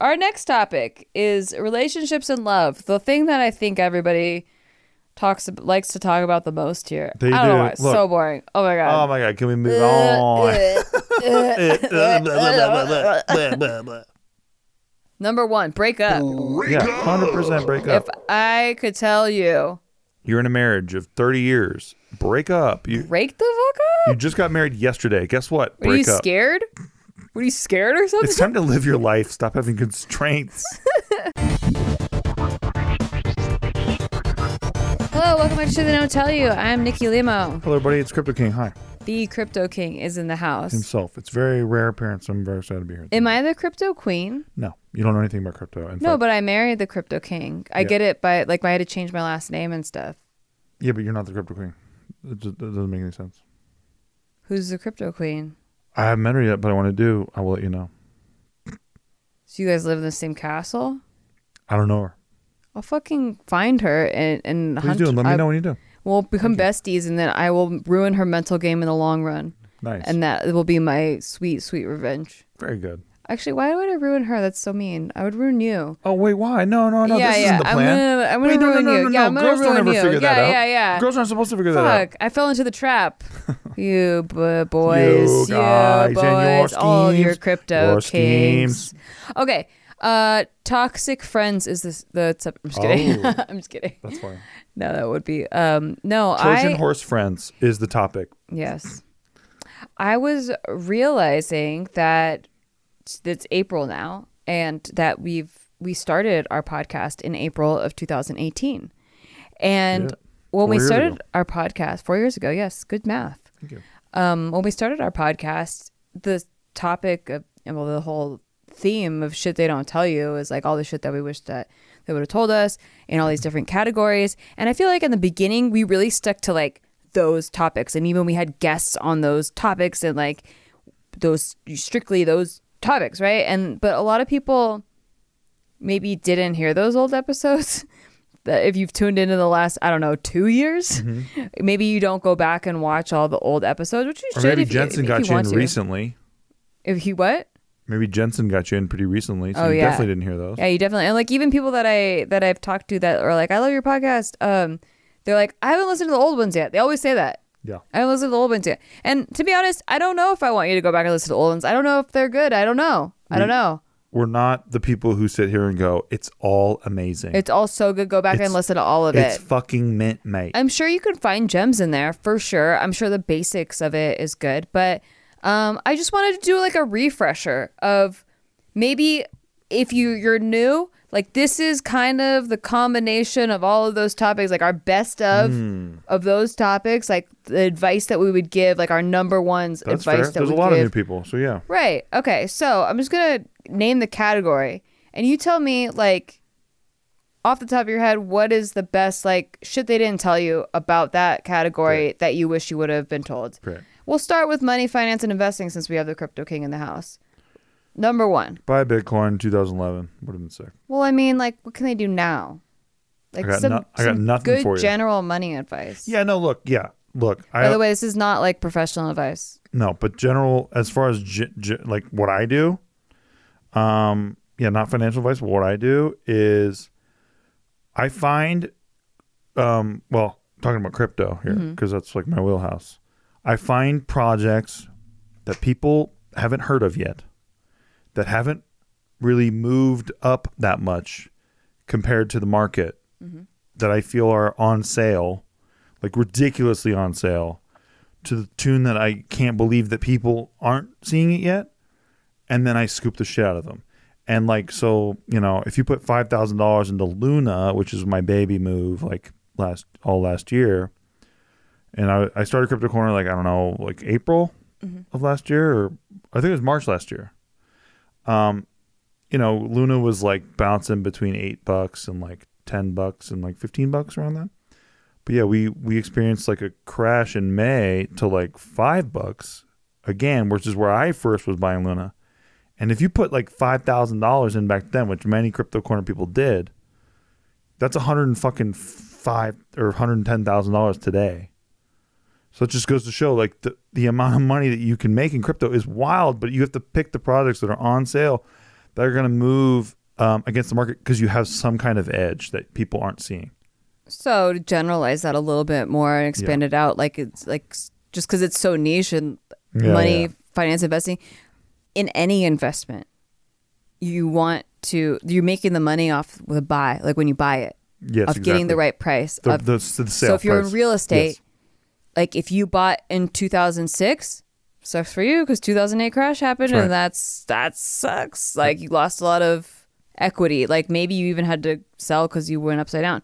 Our next topic is relationships and love. The thing that I think everybody talks likes to talk about the most here. They I don't know why. It's Look. so boring. Oh my god. Oh my god, can we move uh, on? Uh, uh, Number one, break up. yeah, hundred percent break up. If. I could tell you, You're in a marriage of thirty years. Break up. You break the fuck up. you just got married yesterday. Guess what? Were you Break up. scared? Were you scared or something? It's time to live your life. Stop having constraints. Hello, welcome back to the Don't Tell You. I'm Nikki Limo. Hello, everybody. It's Crypto King. Hi, The Crypto King is in the house. himself. It's very rare appearance. I'm very excited to be here. Am I the Crypto Queen? No, you don't know anything about crypto. In No, fact- but I married the Crypto King. I Yeah. get it but like I had to change my last name and stuff. yeah, but you're not the crypto queen. It, just, it doesn't make any sense. Who's the Crypto Queen? I haven't met her yet, but I want to do. I will let you know. So you guys live in the same castle? I don't know her. I'll fucking find her and and Please hunt. do. and Let me I- know when you do. We'll become besties, and then I will ruin her mental game in the long run, Nice. and that will be my sweet, sweet revenge. very good. Actually, why would I ruin her? That's so mean. I would ruin you. Oh wait, why? No, no, no. yeah, this yeah. isn't the I'm plan. gonna, I'm gonna Wait, no, no, no, you. no, yeah, no. I'm Girls don't ever you. figure yeah, that out. yeah, yeah. Girls aren't supposed to figure that out. Fuck! I fell into the trap. you b- boys, You guys you and your boys, all your crypto Your kings. schemes. Okay. Uh, toxic friends is this the? I'm just kidding. Oh. I'm just kidding. That's fine. No, that would be. Um, no, Trojan I horse friends is the topic. yes. I was realizing that it's April now, and that we've we started our podcast in April of 2018, and Yeah. when Four we started ago. our podcast four years ago, yes, good math. Thank you. Um, when we started our podcast, the topic of well, the whole theme of shit they don't tell you is like all the shit that we wish that they would have told us in all these different categories. And I feel like in the beginning we really stuck to like those topics, and even we had guests on those topics and like those strictly those topics, right? And but a lot of people maybe didn't hear those old episodes. That if you've tuned into the last, I don't know, two years, maybe you don't go back and watch all the old episodes, which you Or should. maybe if Jensen you, got you you in to. recently. If he what? Maybe Jensen got you in pretty recently, so Oh, you yeah. definitely didn't hear those. Yeah, you definitely and like even people that I that I've talked to that are like, I love your podcast. Um, they're like, I haven't listened to the old ones yet. They always say that. Yeah. I listened to the old ones yet. And to be honest, I don't know if I want you to go back and listen to the old ones. I don't know if they're good. I don't know. I don't know. We're not the people who sit here and go, "It's all amazing." It's all so good. Go back It's- and listen to all of it. it's fucking mint, mate. I'm sure you can find gems in there for sure. I'm sure the basics of it is good, but um, I just wanted to do like a refresher of maybe if you you're new, like this is kind of the combination of all of those topics, like our best of Hmm. of those topics, like the advice that we would give, like our number ones That's advice fair. that There's a lot give. of new people, so yeah. Right. Okay. So I'm just gonna name the category, and you tell me like off the top of your head what is the best like shit they didn't tell you about that category that you wish you would have been told. Great. We'll start with money, finance, and investing since we have the crypto king in the house. Number one. Buy Bitcoin 2011 would have been sick. Well, I mean, like, what can they do now? Like I got some, no- I got some nothing good for you. general money advice. Yeah, no, look, yeah, look. I By the way, this is not like professional advice. no, but general as far as ge- ge- like what I do, um, yeah, not financial advice. But what I do is, I find, um, well, talking about crypto here because that's like my wheelhouse. I find projects that people haven't heard of yet, that haven't really moved up that much compared to the market, mm-hmm. that I feel are on sale, like ridiculously on sale to the tune that I can't believe that people aren't seeing it yet. And then I scoop the shit out of them. And like, so, you know, if you put $5,000 into Luna, which is my baby move, like last, all last year, and I, I started Crypto Corner, like, I don't know, like April mm-hmm. of last year, or I think it was March last year. Um, you know, Luna was like bouncing between eight bucks and like 10 bucks and like 15 bucks around that. But yeah, we we experienced like a crash in May to like five bucks again, which is where I first was buying Luna. And if you put like five thousand dollars in back then, which many crypto corner people did, that's a hundred and fucking five or hundred and ten thousand dollars today. So it just goes to show like the the amount of money that you can make in crypto is wild, but you have to pick the products that are on sale that are going to move um, against the market because you have some kind of edge that people aren't seeing. So to generalize that a little bit more and expand it out, like it's like just because it's so niche and Yeah, money, yeah. finance, investing, in any investment, you want to you're making the money off a buy, like when you buy it, Yes, of getting the right price. The, of, the, the sale so if you're price. in real estate, Yes. Like if you bought in 2006, sucks for you because 2008 crash happened, That's right. and that's that sucks. Like you lost a lot of equity. Like maybe you even had to sell because you went upside down.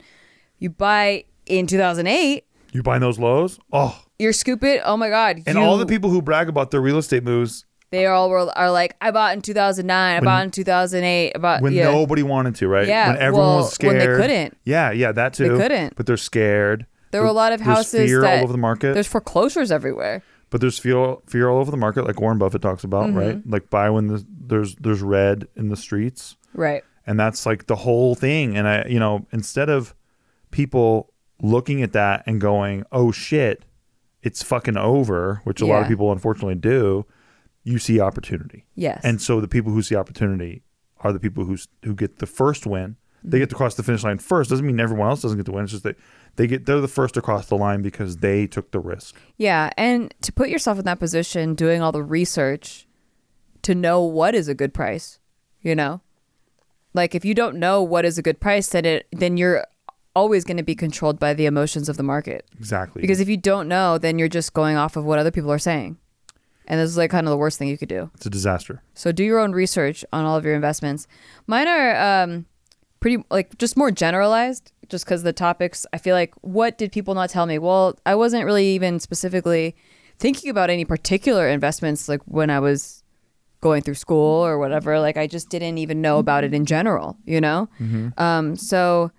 You buy in 2008, you buying those lows, oh, you're scoop it. Oh my god! and you- all the people who brag about their real estate moves they all were are like, I bought in 2009, I bought in 2008, I bought when yeah. nobody wanted to, right? Yeah, when everyone well, was scared, when they couldn't. Yeah, yeah, that too. they couldn't. but they're scared. There were a lot of There's houses fear that all over the market. There's foreclosures everywhere. but there's fear fear all over the market, like Warren Buffett talks about, Mm-hmm. right? Like buy when the, there's there's red in the streets. Right. and that's like the whole thing and i you know instead of people looking at that and going oh shit it's fucking over which a lot of Yeah. people unfortunately do you see opportunity Yes. and so the people who see opportunity are the people who who get the first win they get to cross the finish line first doesn't mean everyone else doesn't get to win it's just that they get they're the first to cross the line because they took the risk Yeah, and to put yourself in that position, doing all the research to know what is a good price, you know, like if you don't know what is a good price, then it then you're always going to be controlled by the emotions of the market. exactly Because if you don't know, then you're just going off of what other people are saying, and this is like kind of the worst thing you could do. it's a disaster So do your own research on all of your investments. Mine are um, pretty like just more generalized, just because the topics. I feel like what did people not tell me? Well, I wasn't really even specifically thinking about any particular investments like when I was going through school or whatever. Like I just didn't even know about it in general, you know. Um, so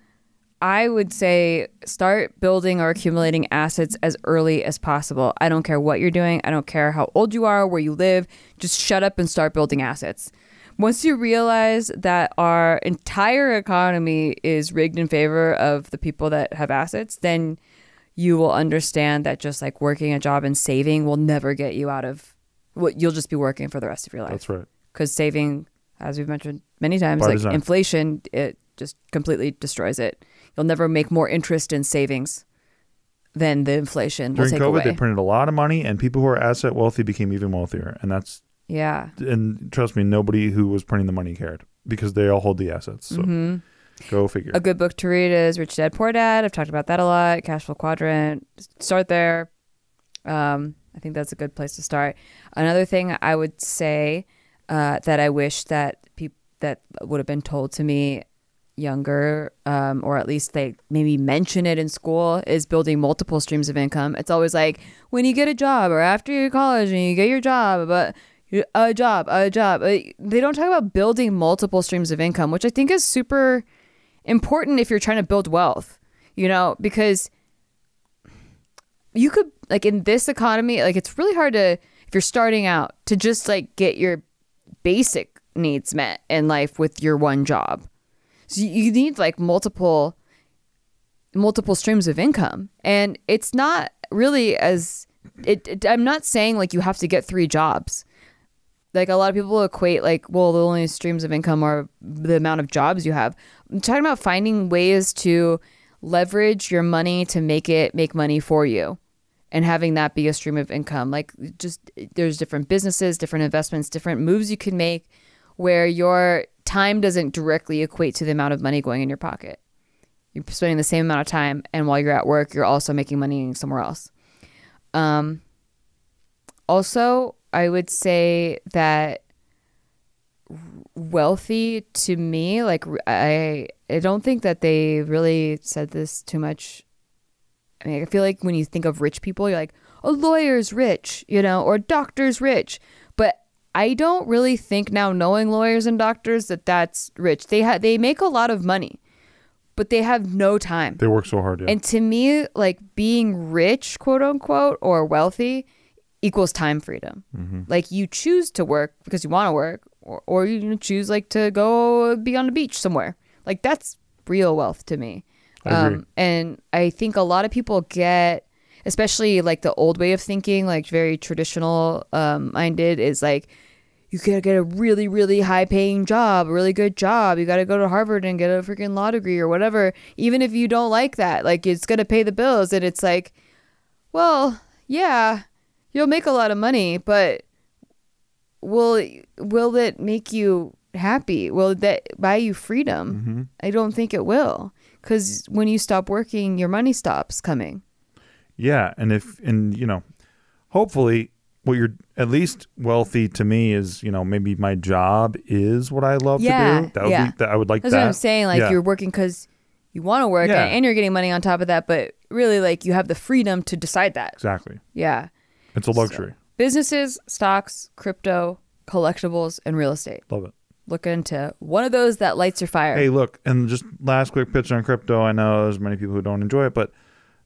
I would say start building or accumulating assets as early as possible. I don't care what you're doing. I don't care how old you are, where you live. Just shut up and start building assets. Once you realize that our entire economy is rigged in favor of the people that have assets, then you will understand that just like working a job and saving will never get you out of what you'll just be working for the rest of your life that's right because saving, as we've mentioned many times, like inflation, it just completely destroys it. You'll never make more interest in savings than the inflation will during covid away. they printed a lot of money and people who are asset wealthy became even wealthier and that's yeah, and trust me, nobody who was printing the money cared because they all hold the assets. So go figure. Mm-hmm. a good book to read is Rich Dad Poor Dad. I've talked about that a lot. Cash Flow Quadrant. Start there. Um, I think that's a good place to start. Another thing I would say uh, that I wish that people that would have been told to me younger, um, or at least they maybe mention it in school, is building multiple streams of income. It's always like when you get a job or after your college and you get your job, but a job, a job. They don't talk about building multiple streams of income, which I think is super important if you're trying to build wealth, you know, because you could like in this economy, like it's really hard to if you're starting out to just like get your basic needs met in life with your one job. So you- you need like multiple multiple streams of income. And it's not really as it, it I'm not saying like you have to get three jobs. Like a lot of people equate like, well, the only streams of income are the amount of jobs you have. I'm talking about finding ways to leverage your money to make it make money for you and having that be a stream of income. Like just there's different businesses, different investments, different moves you can make where your time doesn't directly equate to the amount of money going in your pocket. You're spending the same amount of time and while you're at work, you're also making money somewhere else. Um also, I would say that wealthy to me like I I don't think that they really said this too much I mean, I feel like when you think of rich people, you're like, a lawyer's rich, you know, or a doctor's rich. But I don't really think now, knowing lawyers and doctors, that that's rich. They ha- they make a lot of money, but they have no time. They work so hard. Yeah. And to me, like being rich, quote unquote, or wealthy equals time freedom. Like you choose to work because you want to work, or, or you choose like to go be on the beach somewhere. Like that's real wealth to me. Um, I agree. and I think a lot of people get, especially like the old way of thinking, like very traditional um, minded, is like, you gotta get a really, really high paying job, a really good job. You gotta go to Harvard and get a freaking law degree or whatever. Even if you don't like that, like it's gonna pay the bills. And it's like, well, yeah, you'll make a lot of money, but will will it make you happy? Will that buy you freedom? Mm-hmm. I don't think it will, because when you stop working, your money stops coming. Yeah, and if and you know, hopefully, what you're at least wealthy to me is you know maybe my job is what I love Yeah, to do. That would yeah. be that I would like That's that. what I'm saying. Like Yeah. you're working because you want to work, Yeah. and you're getting money on top of that. But really, like you have the freedom to decide that. exactly. Yeah. It's a luxury. Businesses, stocks, crypto, collectibles, and real estate. Love it. Look into one of those that lights your fire. Hey, look, and just last quick pitch on crypto. I know there's many people who don't enjoy it, but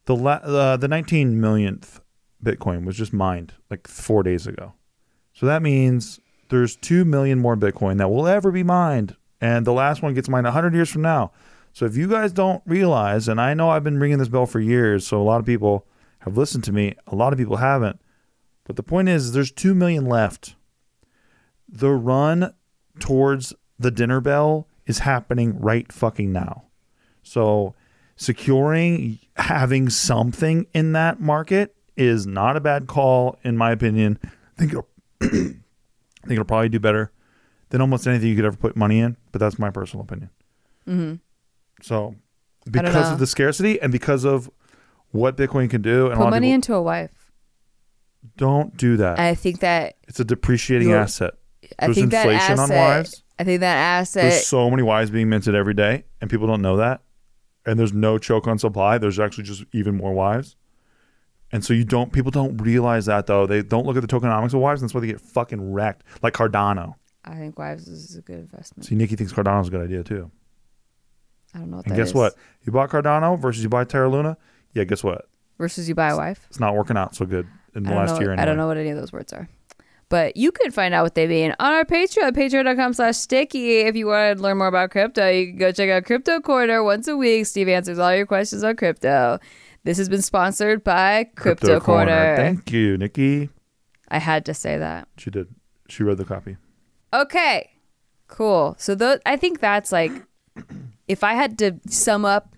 the la- uh, the 19 millionth Bitcoin was just mined like four days ago. So that means there's two million more Bitcoin that will ever be mined, and the last one gets mined 100 years from now. So if you guys don't realize, and I know I've been ringing this bell for years, so a lot of people have listened to me, a lot of people haven't. But the point is, there's two million left. The run towards the dinner bell is happening right fucking now. So securing having something in that market is not a bad call in my opinion. I think it'll, I think it'll probably do better than almost anything you could ever put money in, but that's my personal opinion. Mm-hmm. So because of the scarcity and because of what Bitcoin can do, and Put money people into a wife. Don't do that. I think that it's a depreciating You're- asset. I There's think that inflation asset. on wives. I think that asset. There's so many wives being minted every day, and people don't know that. And there's no choke on supply. There's actually just even more wives. And so you don't people don't realize that though. They don't look at the tokenomics of wives, and that's why they get fucking wrecked. Like Cardano. I think wives is a good investment. See, Nikki thinks Cardano's a good idea too. I don't know what And that guess is. what? You bought Cardano versus you buy Terra Luna. Yeah, guess what? Versus you buy a wife. It's not working out so good in the I don't last know, year. Anyway. I don't know what any of those words are. But you could find out what they mean on our Patreon, patreon.com slash stikki. If you want to learn more about crypto, you can go check out Crypto Corner once a week. Steve answers all your questions on crypto. This has been sponsored by Crypto, Corner. Thank you, Nikki. I had to say that. She did. She read the copy. Okay, cool. So tho- I think that's like, if I had to sum up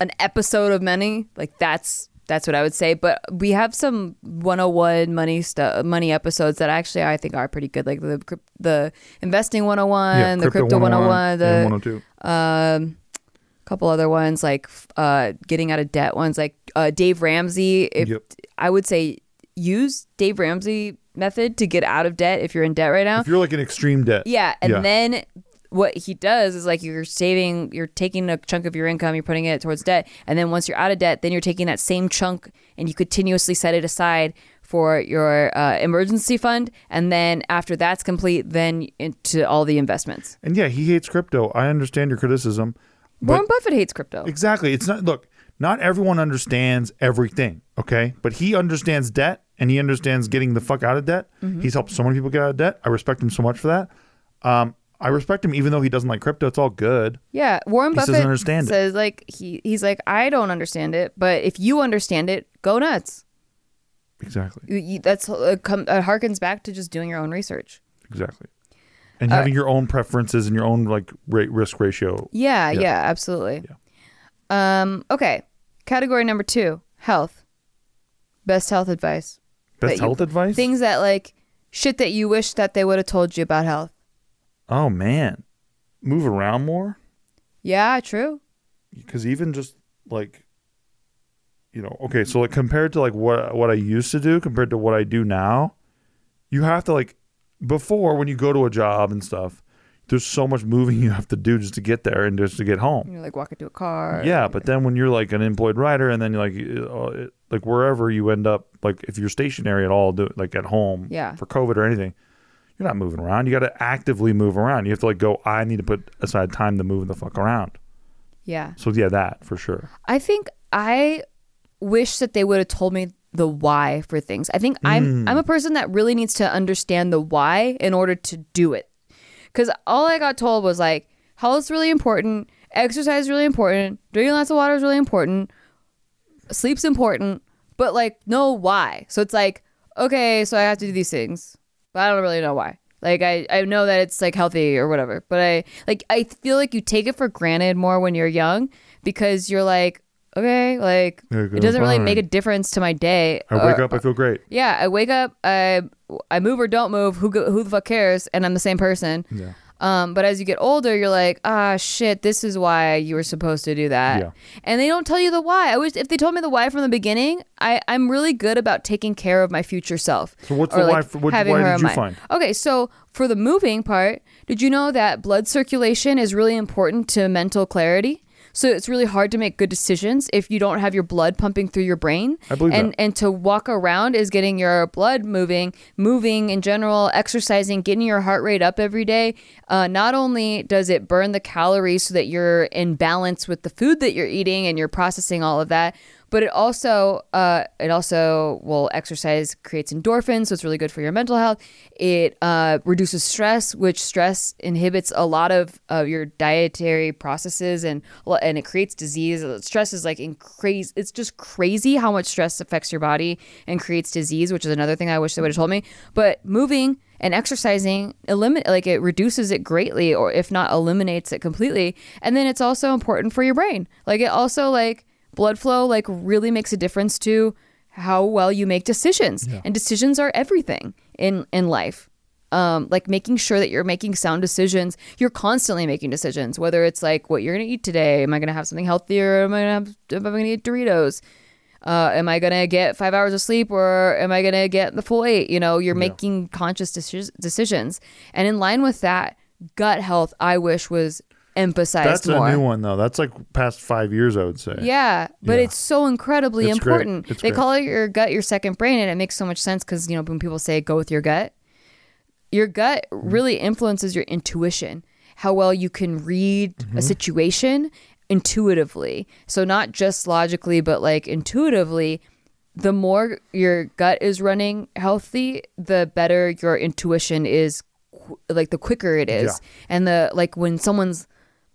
an episode of many, like that's that's what I would say. But we have some 101 money stuff, money episodes that actually I think are pretty good, like the the investing 101, the crypto 101, the 102. um, couple other ones like uh, getting out of debt ones, like uh, Dave Ramsey. If Yep. I would say use Dave Ramsey method to get out of debt if you're in debt right now. If you're like in extreme debt. Yeah, and Yeah. then what he does is like you're saving, you're taking a chunk of your income, you're putting it towards debt, and then once you're out of debt, then you're taking that same chunk and you continuously set it aside for your uh, emergency fund, and then after that's complete, then into all the investments. And yeah, he hates crypto. I understand your criticism. Warren Buffett hates crypto. exactly. It's not look, not everyone understands everything, okay? But he understands debt and he understands getting the fuck out of debt. Mm-hmm. He's helped so many people get out of debt. I respect him so much for that. Um, I respect him even though he doesn't like crypto. It's all good. Yeah, Warren He Buffett understand it. says like he he's like I don't understand it, but if you understand it, go nuts. Exactly. You- That's uh, come uh, harkens back to just doing your own research. Exactly. And Uh, having your own preferences and your own like rate risk ratio. Yeah, Yeah. yeah, absolutely. Um, okay. Category number two, health. Best health advice. Best that you- health advice? Things that like shit that you wish that they would have told you about health. Oh man. Move around more? Yeah, true. because even just like you know okay so like compared to like what what i used to do compared to what i do now you have to like before when you go to a job and stuff there's so much moving you have to do just to get there and just to get home You're like walking to a car. yeah but then when you're like an employed rider and then you're like uh, like wherever you end up like if you're stationary at all do like at home Yeah. for covid or anything you're not moving around you got to actively move around you have to like go i need to put aside time to move the fuck around Yeah. so yeah that for sure I think I wish that they would have told me the why for things. I think I'm mm. I'm a person that really needs to understand the why in order to do it. Cuz all I got told was like health is really important, exercise is really important, drinking lots of water is really important, sleep's important, but like no why. So it's like okay, so I have to do these things, but I don't really know why. Like I, I know that it's like healthy or whatever, but I like I feel like you take it for granted more when you're young because you're like, okay, like it doesn't really make a difference to my day. I wake or- up, I feel great. yeah, I wake up, I I move or don't move. Who who the fuck cares? And I'm the same person. Yeah. Um, but as you get older, you're like, ah, shit, this is why you were supposed to do that. Yeah. And they don't tell you the why. I wish if they told me the why from the beginning, I I'm really good about taking care of my future self. So what's Or, the like, why what- having why her did you mind. find? Okay, so for the moving part, did you know that blood circulation is really important to mental clarity? So it's really hard to make good decisions if you don't have your blood pumping through your brain. I believe and that. and to walk around is getting your blood moving, moving in general, exercising, getting your heart rate up every day. Uh, not only does it burn the calories so that you're in balance with the food that you're eating and you're processing all of that, but it also uh, it also well exercise creates endorphins, so it's really good for your mental health. It uh, reduces stress, which stress inhibits a lot of of your dietary processes and and it creates disease. Stress is like in crazy. It's just crazy how much stress affects your body and creates disease, which is another thing I wish they would have told me. But moving and exercising eliminate like it reduces it greatly, or if not eliminates it completely. And then it's also important for your brain. Like it also like blood flow like really makes a difference to how well you make decisions. And decisions are everything in in life. Um, like making sure that you're making sound decisions you're constantly making decisions whether it's like what you're gonna eat today am i gonna have something healthier am i gonna have am i gonna eat doritos? Uh, am i gonna get five hours of sleep or am i gonna get the full eight? You know you're making conscious deci- decisions. And in line with that gut health i wish was emphasized That's more a new one though. That's like past five years, I would say. yeah, but Yeah. it's so incredibly It's great. important. It's they great. call it your gut your second brain, and it makes so much sense because you know when people say go with your gut, your gut Mm-hmm. really influences your intuition, how well you can read Mm-hmm. a situation intuitively. So not just logically, but like intuitively. The more your gut is running healthy, the better your intuition is. qu- Like the quicker it is, and the like when someone's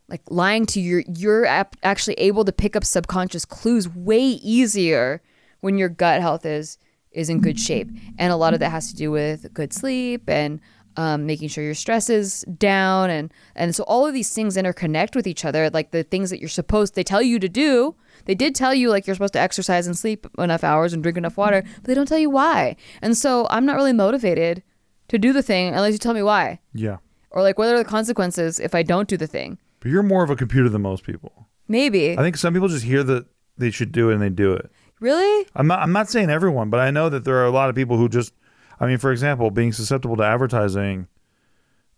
like lying to you, you're ap- actually able to pick up subconscious clues way easier when your gut health is is in good shape. And a lot of that has to do with good sleep and um, making sure your stress is down and and so all of these things interconnect with each other. Like the things that you're supposed they tell you to do. They did tell you like you're supposed to exercise and sleep enough hours and drink enough water, but they don't tell you why. And so I'm not really motivated to do the thing unless you tell me why. Yeah. Or like what are the consequences if I don't do the thing. But you're more of a computer than most people. Maybe. I think some people just hear that they should do it and they do it. Really? I'm not I'm not saying everyone, but I know that there are a lot of people who just I mean, for example, being susceptible to advertising,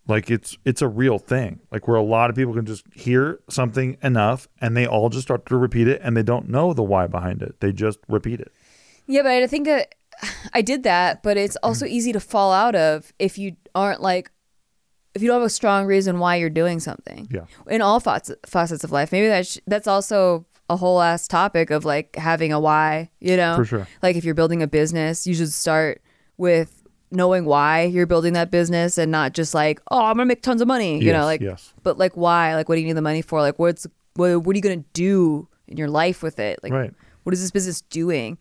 like it's it's a real thing. Like where a lot of people can just hear something enough and they all just start to repeat it and they don't know the why behind it. They just repeat it. Yeah, but I think that I did that, but it's also easy to fall out of if you aren't like if you don't have a strong reason why you're doing something. Yeah. In all facets facets of life. Maybe that's that's also a whole ass topic of like having a why, you know? For sure. Like if you're building a business, you should start with knowing why you're building that business and not just like, oh, I'm gonna make tons of money. You Yes, know, like yes. but like why? Like what do you need the money for? Like what's what, what are you gonna do in your life with it? Like Right. what is this business doing?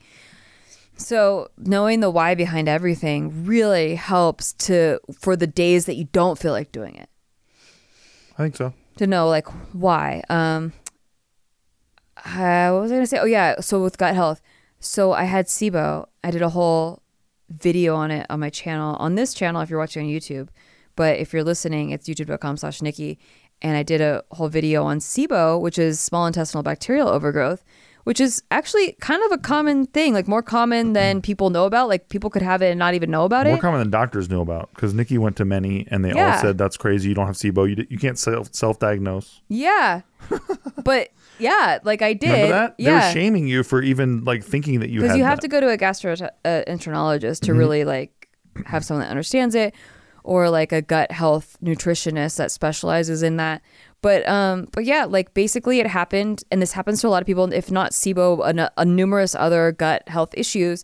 So knowing the why behind everything really helps to for the days that you don't feel like doing it. I think so. To know like why. Um uh, what was I gonna say? Oh yeah, so with gut health. So I had SIBO. I did a whole video on it on my channel. On this channel if you're watching on YouTube. But if you're listening, it's youtube.com slash Nikki. And I did a whole video on SIBO, which is small intestinal bacterial overgrowth, which is actually kind of a common thing, like more common than people know about. Like people could have it and not even know about it. More it. common than doctors knew about because Nikki went to many and they all said that's crazy. You don't have SIBO. You, d- you can't self self diagnose. yeah. but yeah, like I did. Remember that? They Yeah. were shaming you for even like thinking that you had because you have that. to go to a gastroenterologist Mm-hmm. to really like have someone that understands it or like a gut health nutritionist that specializes in that but um but yeah like basically it happened and this happens to a lot of people if not SIBO a, a numerous other gut health issues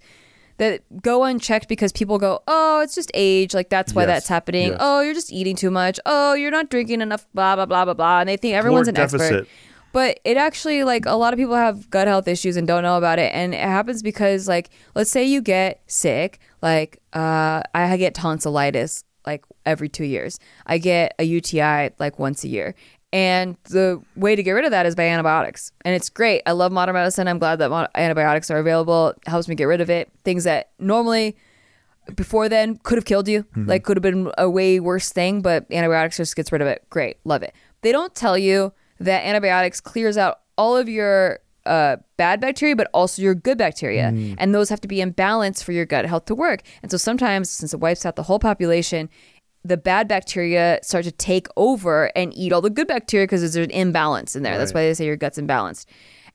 that go unchecked because people go oh it's just age like that's why Yes, that's happening. Yes. oh you're just eating too much. Oh you're not drinking enough blah blah blah blah blah. And they think everyone's an Caloric expert but it actually like a lot of people have gut health issues and don't know about it. And it happens because like let's say you get sick like uh i get tonsillitis like every two years. I get a uti like once a year and the way to get rid of that is by antibiotics. And it's great. I love modern medicine. I'm glad that mo- antibiotics are available. It helps me get rid of it. Things that normally before then could have killed you. Like could have been a way worse thing but antibiotics just gets rid of it. Great. Love it. They don't tell you that antibiotics clears out all of your uh, bad bacteria but also your good bacteria. And those have to be in balance for your gut health to work. And so sometimes since it wipes out the whole population the bad bacteria start to take over and eat all the good bacteria because there's an imbalance in there that's why they say your gut's imbalanced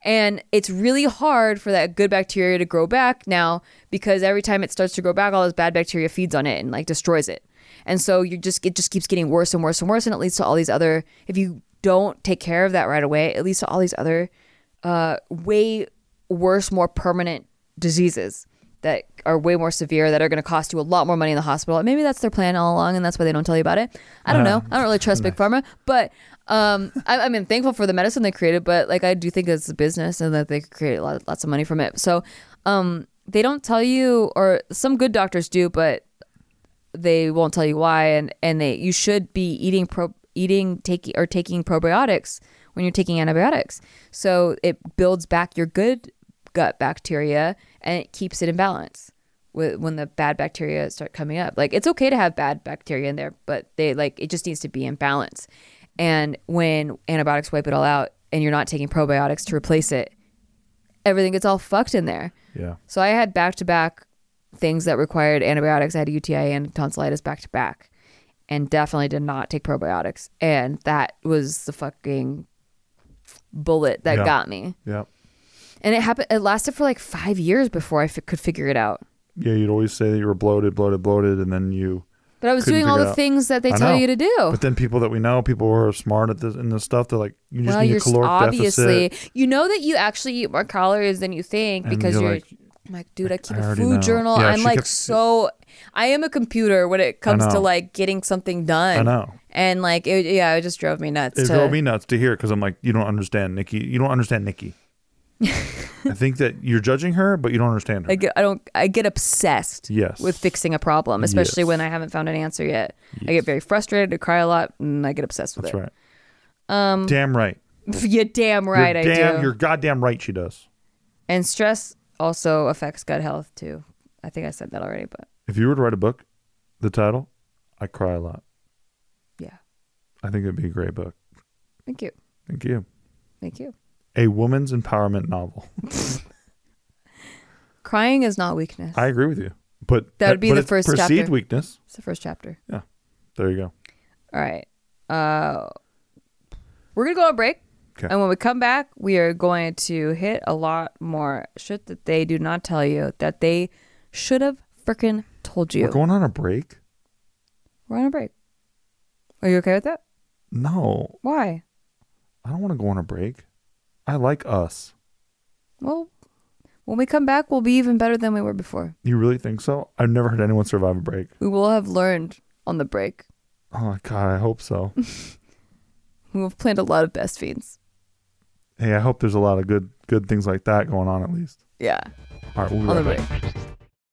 and it's really hard for that good bacteria to grow back now because every time it starts to grow back, all this bad bacteria feeds on it and like destroys it. And so you just it just keeps getting worse and worse and worse, and it leads to all these other. If you don't take care of that right away, it leads to all these other uh, way worse, more permanent diseases that are way more severe that are going to cost you a lot more money in the hospital. And maybe that's their plan all along, and that's why they don't tell you about it. I don't know. I don't really trust big pharma, but um, I, I mean, thankful for the medicine they created, but like I do think it's a business and that they could create a lot, lots of money from it. So um, they don't tell you, or some good doctors do, but they won't tell you why. And and they you should be eating pro eating taking or taking probiotics when you're taking antibiotics. So it builds back your good gut bacteria and it keeps it in balance when the bad bacteria start coming up. Like it's okay to have bad bacteria in there, but they like it just needs to be in balance. And when antibiotics wipe it all out and you're not taking probiotics to replace it, everything gets all fucked in there. Yeah. So I had back to back things that required antibiotics. I had a UTI and tonsillitis back to back, and definitely did not take probiotics. And that was the fucking bullet that Yeah. got me. Yeah. And it happened. It lasted for like five years before I f- could figure it out. Yeah. You'd always say that you were bloated, bloated, bloated, and then you. But I was doing all the out. things that they I tell know. you to do. But then people that we know, people who are smart at this in this stuff, they're like, you just well, need you're a caloric obviously deficit. you know that you actually eat more calories than you think And because you're you're. like, I'm like, dude, I keep I a food know. journal. Yeah, I'm like kept- so. I am a computer when it comes to like getting something done. I know. And like, it, yeah, it just drove me nuts. It to, drove me nuts to hear because I'm like, you don't understand Nikki. You don't understand Nikki. I think that you're judging her, but you don't understand her. I get, I don't, I get obsessed. Yes. With fixing a problem, especially Yes. when I haven't found an answer yet. I get very frustrated, I cry a lot, and I get obsessed with That's it. right. Um, damn right. You're damn right, you're damn, I do. You're goddamn right. She does. And stress also affects gut health too. I think I said that already, but If you were to write a book, the title, I cry a lot. yeah. I think it'd be a great book. Thank you. Thank you. Thank you. A woman's empowerment novel. Crying is not weakness. I agree with you. But That would be but the it's first perceived chapter. weakness. It's the first chapter. Yeah, there you go. All right. Uh, we're gonna go on a break, 'Kay. and when we come back, we are going to hit a lot more shit that they do not tell you that they should have freaking told you. We're going on a break. We're on a break. Are you okay with that? No, Why? I don't want to go on a break. I like us. Well, when we come back, we'll be even better than we were before. You really think so? I've never heard anyone survive a break. We will have learned on the break. Oh my god, I hope so. We will have planned a lot of best fiends. hey, I hope there's a lot of good good things like that going on at least. Yeah, All right, we'll be on the right break.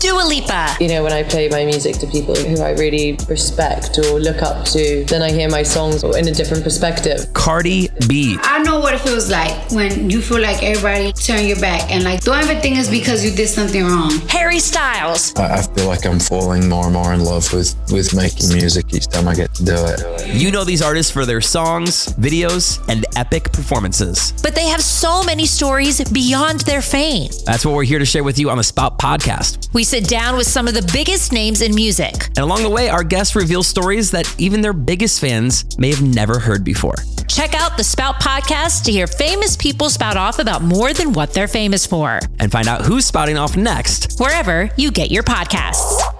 Dua Lipa. You know, when I play my music to people who I really respect or look up to, then I hear my songs in a different perspective. Cardi B. I know what it feels like when you feel like everybody turn your back and like don't ever think it's because you did something wrong. Harry Styles. I I feel like I'm falling more and more in love with, with making music each time I get to do it. You know these artists for their songs, videos, and epic performances. But they have so many stories beyond their fame. That's what we're here to share with you on the Spout podcast. We sit down with some of the biggest names in music. And along the way, our guests reveal stories that even their biggest fans may have never heard before. Check out the Spout podcast to hear famous people spout off about more than what they're famous for. And find out who's spouting off next. Wherever you get your podcasts.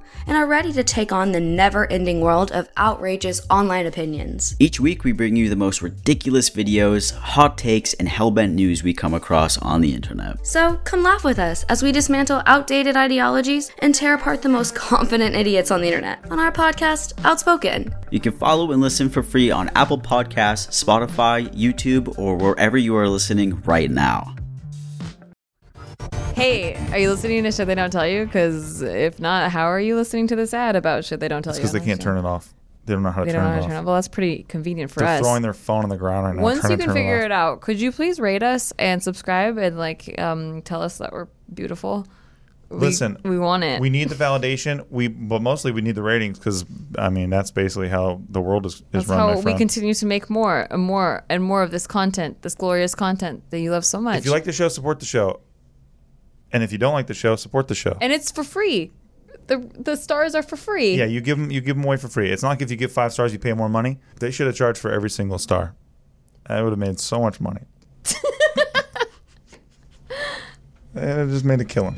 and are ready to take on the never ending world of outrageous online opinions. Each week, we bring you the most ridiculous videos, hot takes, and hellbent news we come across on the internet. So come laugh with us as we dismantle outdated ideologies and tear apart the most confident idiots on the internet on our podcast, Outspoken. You can follow and listen for free on Apple Podcasts, Spotify, YouTube, or wherever you are listening right now. Hey, are you listening to shit they don't tell you? Because if not, how are you listening to this ad about shit they don't tell It's you? because they can't turn it off. They don't know how to They turn don't know it how off. to turn it off. Well, that's pretty convenient for They're us. throwing their phone on the ground right now. Once trying you to can turn figure it, it out, could you please rate us and subscribe and like um, tell us that we're beautiful? We- Listen, we want it. We need the validation. We, but mostly we need the ratings because I mean that's basically how the world is, is That's run. how my we friend. continue to make more and more and more of this content, this glorious content that you love so much. If you like the show, support the show. And if you don't like the show, support the show. and it's for free. The the stars are for free. Yeah, you give them you give them away for free. It's not like if you give five stars, you pay more money. They should have charged for every single star. I would have made so much money. and it just made a killing.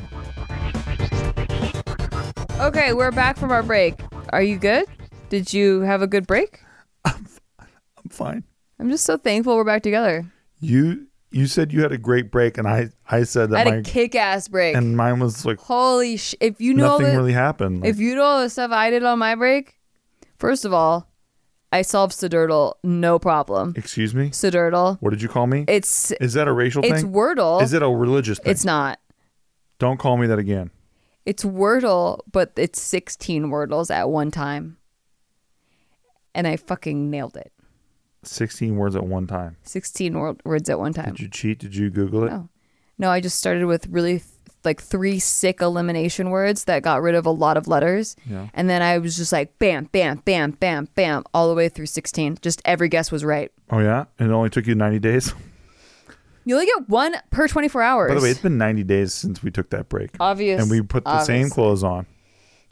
Okay, we're back from our break. Are you good? Did you have a good break? I'm fine. I'm just so thankful we're back together. You you said you had a great break, and I I said that I had my a kick-ass break. and mine was like Holy sh! If you know nothing the- really happened. If you know all the stuff I did on my break, first of all, I solved Sidurtle no problem. Excuse me. Sidurtle. What did you call me? It's Is that a racial it's thing? Wordle. Is it a religious thing? It's not. Don't call me that again. It's Wordle, but it's 16 Wordles at one time. And I fucking nailed it. 16 words at one time. 16 wor- words at one time. Did you cheat? Did you Google it? No. No, I just started with really th- like three sick elimination words that got rid of a lot of letters. Yeah. And then I was just like bam, bam, bam, bam, bam, all the way through 16. Just every guess was right. Oh yeah, and it only took you 90 days. You only get one per 24 hours. By the way, it's been 90 days since we took that break. Obvious- And we put the same clothes on.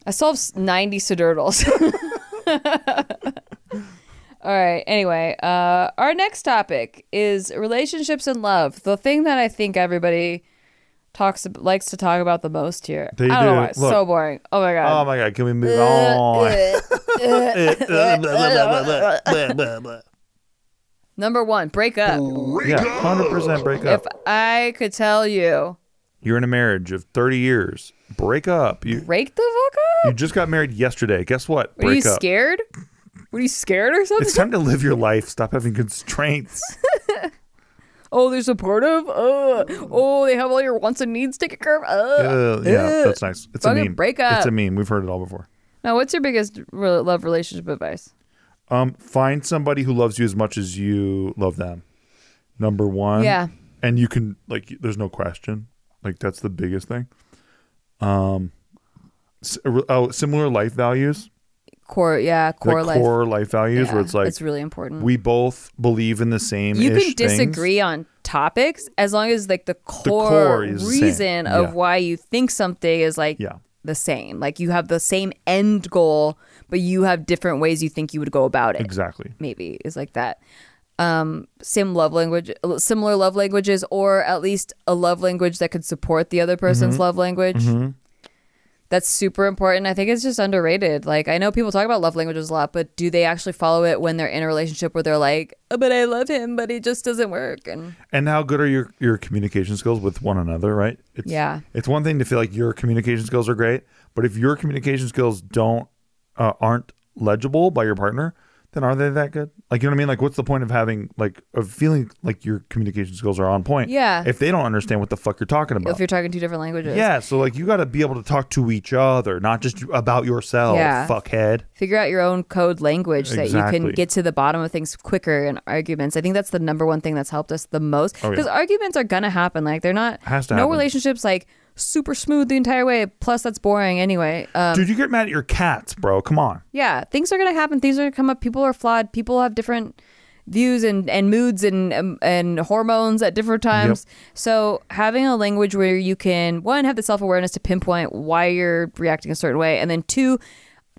I solved s- 90 Sidurtles. All right. Anyway, uh, our next topic is relationships and love. The thing that I think everybody talks likes to talk about the most here. They I don't know why. So boring. Oh my god. Oh my god, can we move on? Number one, break up. yeah, 100% break up. If. I could tell you, You're in a marriage of 30 years. Break up. You break the fuck up. you just got married yesterday. Guess what? Were you Break up. scared? Were you scared or something? It's time to live your life. Stop having constraints. oh, they're supportive. Uh, oh, they have all your wants and needs taken care of. Uh, Uh, yeah, uh. that's nice. It's a meme. Break up. It's a meme. We've heard it all before. Now, what's your biggest re- love relationship advice? Um, find somebody who loves you as much as you love them. Number one. Yeah. And you can like, there's no question. Like that's the biggest thing. Um, s- oh, similar life values. Core, yeah, core life. core life values Yeah, where it's like it's really important. We both believe in the same. you can disagree on topics as long as like the core, core the same. reason of why you think something is like Yeah. the same. Like you have the same end goal, but you have different ways you think you would go about it. Exactly. Maybe is like that. Um, same love language, similar love languages, or at least a love language that could support the other person's Mhm. love language. Mhm. That's super important. I think it's just underrated. Like I know people talk about love languages a lot, but do they actually follow it when they're in a relationship where they're like, oh, "But I love him, but it just doesn't work." And And how good are your your communication skills with one another? Right. It's, Yeah. It's one thing to feel like your communication skills are great, but if your communication skills don't uh, aren't legible by your partner, then are they that good? Like you know what I mean? Like what's the point of having like of feeling like your communication skills are on point? Yeah. If they don't understand what the fuck you're talking about. if you're talking two different languages, Yeah, so like you got to be able to talk to each other, not just about yourself, Yeah. fuckhead. figure out your own code language that you can get to the bottom of things quicker in arguments. I think that's the number one thing that's helped us the most Oh, yeah. because arguments are gonna happen. Like they're not Has to no happen. relationships like super smooth the entire way. Plus, that's boring anyway. Um, Dude, you get mad at your cats, bro. Come on. yeah, things are gonna happen. Things are gonna come up. People are flawed. People have different views and, and moods and um, and hormones at different times. So having a language where you can one have the self awareness to pinpoint why you're reacting a certain way, and then two,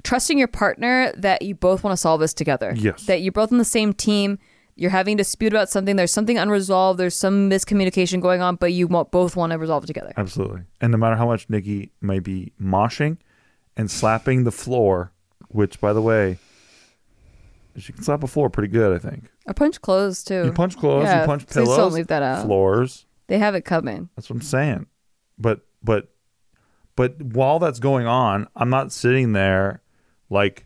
trusting your partner that you both want to solve this together. Yes. that you're both on the same team. You're having a dispute about something. There's something unresolved. There's some miscommunication going on, but you mo- both want to resolve it together. Absolutely. And no matter how much Nikki might be moshing and slapping the floor, which by the way, she can slap a floor pretty good, I think. I punch clothes too. You punch clothes, Yeah, you punch please pillows, don't leave that out. floors. They have it coming. That's what I'm saying. But but but while that's going on, I'm not sitting there like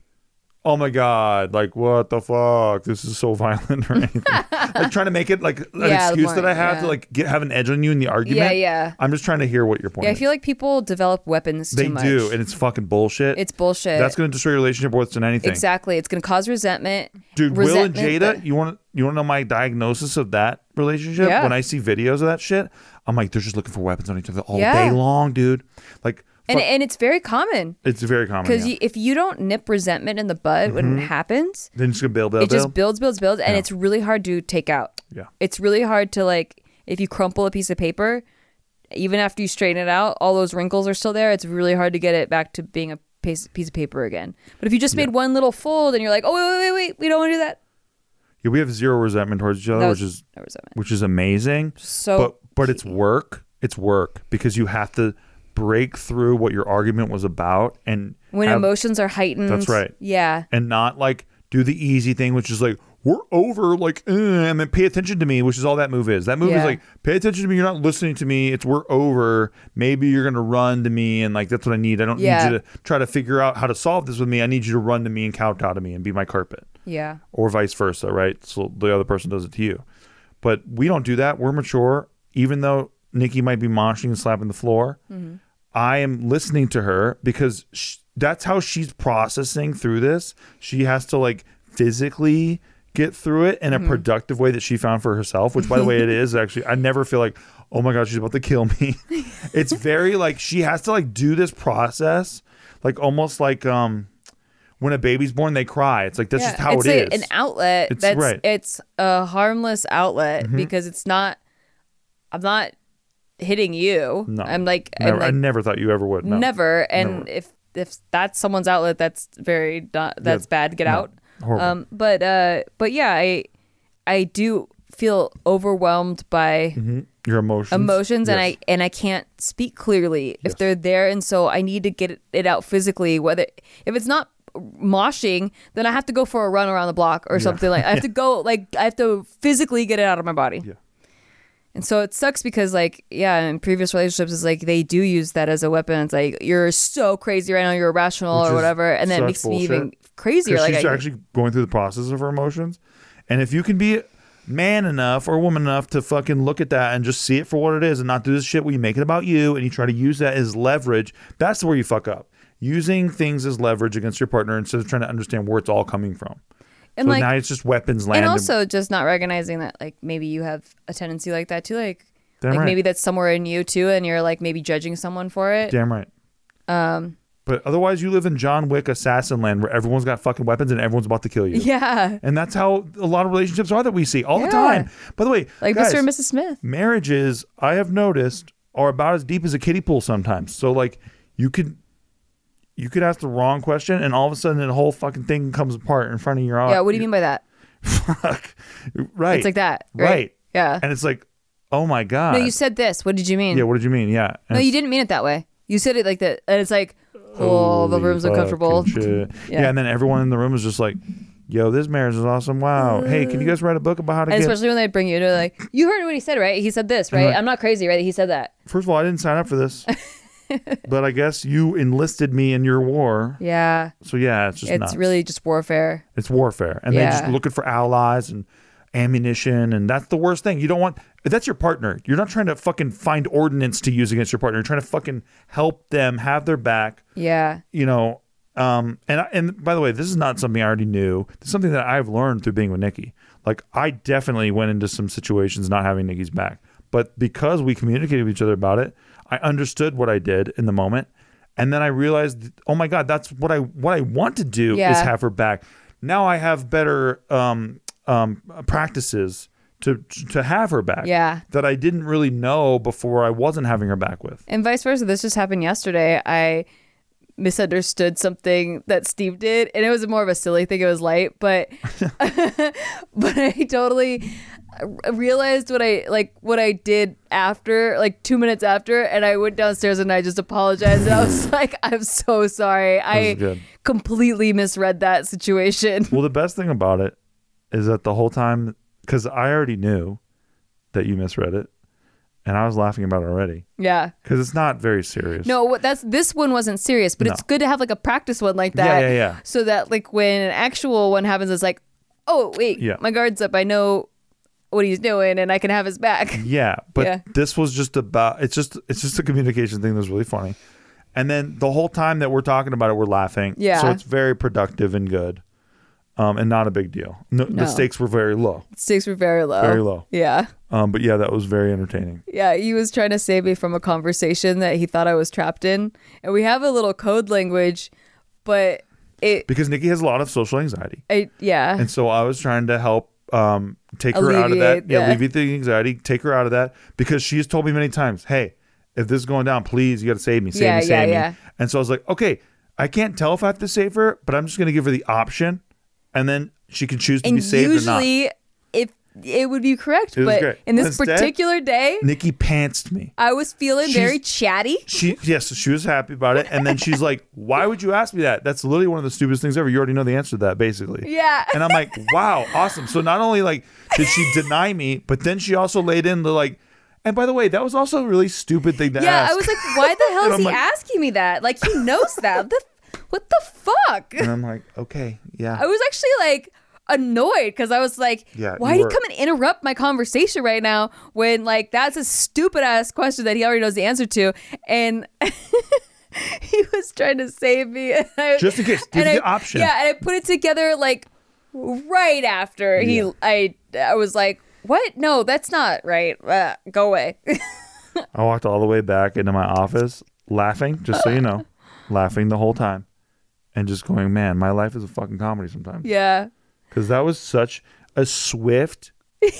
oh my god, like what the fuck? This is so violent or anything. like trying to make it like an Yeah, excuse that I have yeah. to like get have an edge on you in the argument. Yeah, yeah. I'm just trying to hear what your point Yeah, I is. feel like people develop weapons they too much. do, and it's fucking bullshit. It's bullshit. That's going to destroy your relationship worse than anything. Exactly. It's going to cause resentment. Dude, Will and Jada, that- you want you want to know my diagnosis of that relationship? Yeah. When I see videos of that shit, I'm like, they're just looking for weapons on each other all day long, dude. Like, and, and it's very common. it's very common. Because yeah. if you don't nip resentment in the bud when it mm-hmm. happens, then it's gonna build, build, it just build. builds, builds, builds, and it's really hard to take out. Yeah. It's really hard to like if you crumple a piece of paper, even after you straighten it out, all those wrinkles are still there. It's really hard to get it back to being a piece piece of paper again. But if you just made one little fold and you're like, oh wait, wait, wait, wait, we don't want to do that. Yeah, we have zero resentment towards each other, which is which is amazing. So but but it's work. It's work because you have to break through what your argument was about and When have- emotions are heightened. That's right. Yeah. and not like do the easy thing, which is like we're over, like uh, and then pay attention to me, which is all that move is. That move Yeah. is like pay attention to me. You're not listening to me. It's we're over. Maybe you're gonna run to me, and like that's what I need. I don't Yeah. need you to try to figure out how to solve this with me. I need you to run to me and kowtow to me and be my carpet Yeah. or vice versa, right? So the other person does it to you. But we don't do that. We're mature. Even though Nikki might be moshing and slapping the floor, Mhm. I am listening to her because sh- that's how she's processing through this. She has to like physically get through it in a Mhm. productive way that she found for herself, which by the way it is actually. I never feel like, "Oh my god, she's about to kill me." it's very like she has to like do this process like almost like um when a baby's born they cry. It's like that's Yeah, just how it's it a- is. An outlet. It's that's right. it's a harmless outlet Mhm. because it's not. I'm not hitting you. No. I'm like, I'm Never, I never thought you ever would. No. never. And Never. if if that's someone's outlet, that's very not, that's bad. Get no, out. horrible. Um, but uh, but yeah, I I do feel overwhelmed by Mhm. Your emotions. emotions and I and I can't speak clearly if they're there and so I need to get it, out physically whether if it's not moshing then I have to go for a run around the block or Yeah. something like I have to go like I have to physically get it out of my body. Yeah. And so it sucks because like yeah, in previous relationships it's like they do use that as a weapon. It's like you're so crazy right now, you're irrational Which or whatever and then it such makes me even crazier. like she's I, actually going through the process of her emotions, and if you can be man enough or woman enough to fucking look at that and just see it for what it is, and not do this shit where you make it about you and you try to use that as leverage, that's where you fuck up. Using things as leverage against your partner instead of trying to understand where it's all coming from. And, so like- now it's just weapons land. and also just not recognizing that like maybe you have a tendency like that too like Damn like right. maybe that's somewhere in you too and you're like maybe judging someone for it damn right. um But otherwise, you live in John Wick assassin land where everyone's got fucking weapons and everyone's about to kill you. yeah And that's how a lot of relationships are that we see all Yeah. the time. By the way, like guys, mr and mrs smith marriages I have noticed are about as deep as a kiddie pool sometimes. So like you could you could ask the wrong question and all of a sudden the whole fucking thing comes apart in front of your eyes. yeah what do you mean by that Fuck. Right. it's like that right, Right. yeah And it's like, oh my God. no you said this what did you mean Yeah, what did you mean? Yeah. no you didn't mean it that way you said it like that and it's like oh the room's uncomfortable. Yeah. yeah. and then everyone in the room is just like, yo, this marriage is awesome. Wow. Hey, can you guys write a book about how to and get especially when they bring you to like you heard what he said right he said this right like- i'm not crazy right he said that First of all, I didn't sign up for this. but I guess you enlisted me in your war. yeah So yeah, it's just it's nuts. really just warfare It's warfare, and they're just looking for allies and ammunition, and that's the worst thing. You don't want that's your partner. You're not trying to fucking find ordnance to use against your partner. You're trying to fucking help them have their back. yeah You know, um, and I- and by the way, this is not something I already knew. This is something that I've learned through being with Nikki. Like I definitely went into some situations not having Nikki's back, but because we communicated with each other about it, I understood what I did in the moment, and then I realized, oh my god, that's what I what I want to do is have her back. Now I have better um, um, practices to to have her back. Yeah. that I didn't really know before I wasn't having her back with. And vice versa. This just happened yesterday. I misunderstood something that Steve did, and it was more of a silly thing. It was light, but but I totally realized what I like what I did after, like two minutes after, and I went downstairs and I just apologized. And I was like, "I'm so sorry. I completely misread that situation." Well, the best thing about it is that the whole time, because I already knew that you misread it, and I was laughing about it already Yeah. because it's not very serious. No, what- that's this one wasn't serious, but it's good to have like a practice one like Yeah, that. yeah, yeah. So that like when an actual one happens, it's like, oh wait, Yeah. my guard's up. I know what he's doing, and I can have his back. Yeah, but Yeah. this was just about it's just it's just a communication thing that's really funny. And then the whole time that we're talking about it, we're laughing. Yeah. So it's very productive and good. Um, and not a big deal. No, No. The stakes were very low. Stakes were very low. Very low. Yeah. Um, but yeah, that was very entertaining. Yeah, he was trying to save me from a conversation that he thought I was trapped in. And we have a little code language, but it, Because Nikki has a lot of social anxiety. I, yeah. And so I was trying to help um, take her out of that. Yeah, that. alleviate the anxiety, take her out of that. Because she has told me many times, hey, if this is going down, please, you got to save me, save Yeah, me, yeah, save yeah. me. And so I was like, okay, I can't tell if I have to save her, but I'm just going to give her the option. And then she can choose to and be saved or not. Usually, if it would be correct, It was but great. in this Instead, particular day, Nikki pantsed me. I was feeling She's- very chatty. She yes, she was happy about it, and then she's like, "Why would you ask me that? That's literally one of the stupidest things ever. You already know the answer to that, basically." Yeah. And I'm like, "Wow, awesome!" So not only like did she deny me, but then she also laid in the like. And by the way, that was also a really stupid thing to Yeah, ask. I was like, why the hell is I'm he like- asking me that? Like he knows that. The, what the fuck? and I'm like, okay, yeah. I was actually like annoyed because I was like, Yeah, why you did he come and interrupt my conversation right now when like that's a stupid ass question that he already knows the answer to, and he was trying to save me. And I, Just in case, give the I- option. Yeah, and I put it together like right after he, I, I was like, what? No, that's not right. Uh, go away. I walked all the way back into my office, laughing, just so you know, laughing the whole time, and just going, "Man, my life is a fucking comedy sometimes." yeah. Because that was such a swift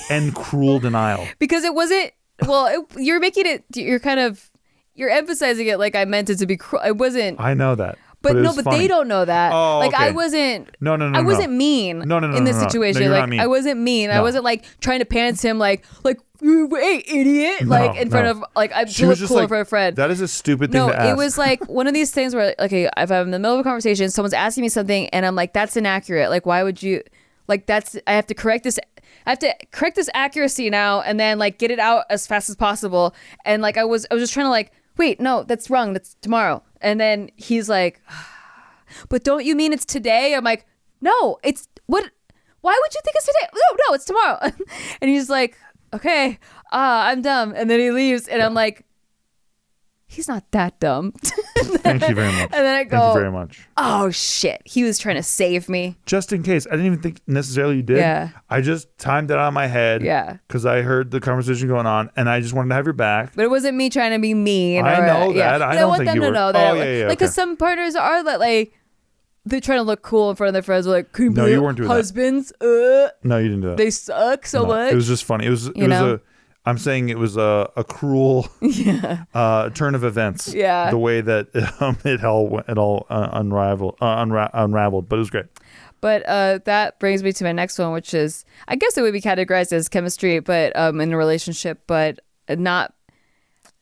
and cruel denial. because it wasn't well it, you're making it you're kind of you're emphasizing it like i meant it to be cruel it wasn't I know that, but, it no but funny. they don't know that Oh, like i wasn't No, no, no, i wasn't mean No, no, no, in this no, no. No, situation you're like not mean. i wasn't mean i wasn't like trying to pants him like like hey idiot No, like in front of like i'm She was just cool like, in front of a friend That is a stupid thing no, to ask. it was like one of these things where, like, okay, if I'm in the middle of a conversation, someone's asking me something, and I'm like, "That's inaccurate. Like, why would you? Like, that's I have to correct this. I have to correct this accuracy now, and then like get it out as fast as possible. And like, I was, I was just trying to like, wait, no, that's wrong. That's tomorrow. And then he's like, but don't you mean it's today? I'm like, no, it's what? Why would you think it's today? No, no, it's tomorrow. and he's like, okay, ah, I'm dumb. And then he leaves, and I'm like, he's not that dumb. Thank you very much. And then I Thank go, you very much. oh shit, he was trying to save me. Just in case, I didn't even think necessarily you did. Yeah. I just timed it out of my head. Yeah. Because I heard the conversation going on, and I just wanted to have your back. But it wasn't me trying to be mean. I or, know yeah. that. I But don't want think them you to were- know that. Oh, yeah, yeah, like, because okay. some partners are that like they're trying to look cool in front of their friends. They're like, "Can No, you weren't doing that. husbands. Uh, No, you didn't do that. they suck so No, much. It was just funny. It was. It You was know? a. I'm saying it was a, a cruel uh, turn of events. Yeah. The way that um, it all went- it all uh, unraveled, uh, unra- unraveled, but it was great. But uh, that brings me to my next one, which is I guess it would be categorized as chemistry, but um, in a relationship, but not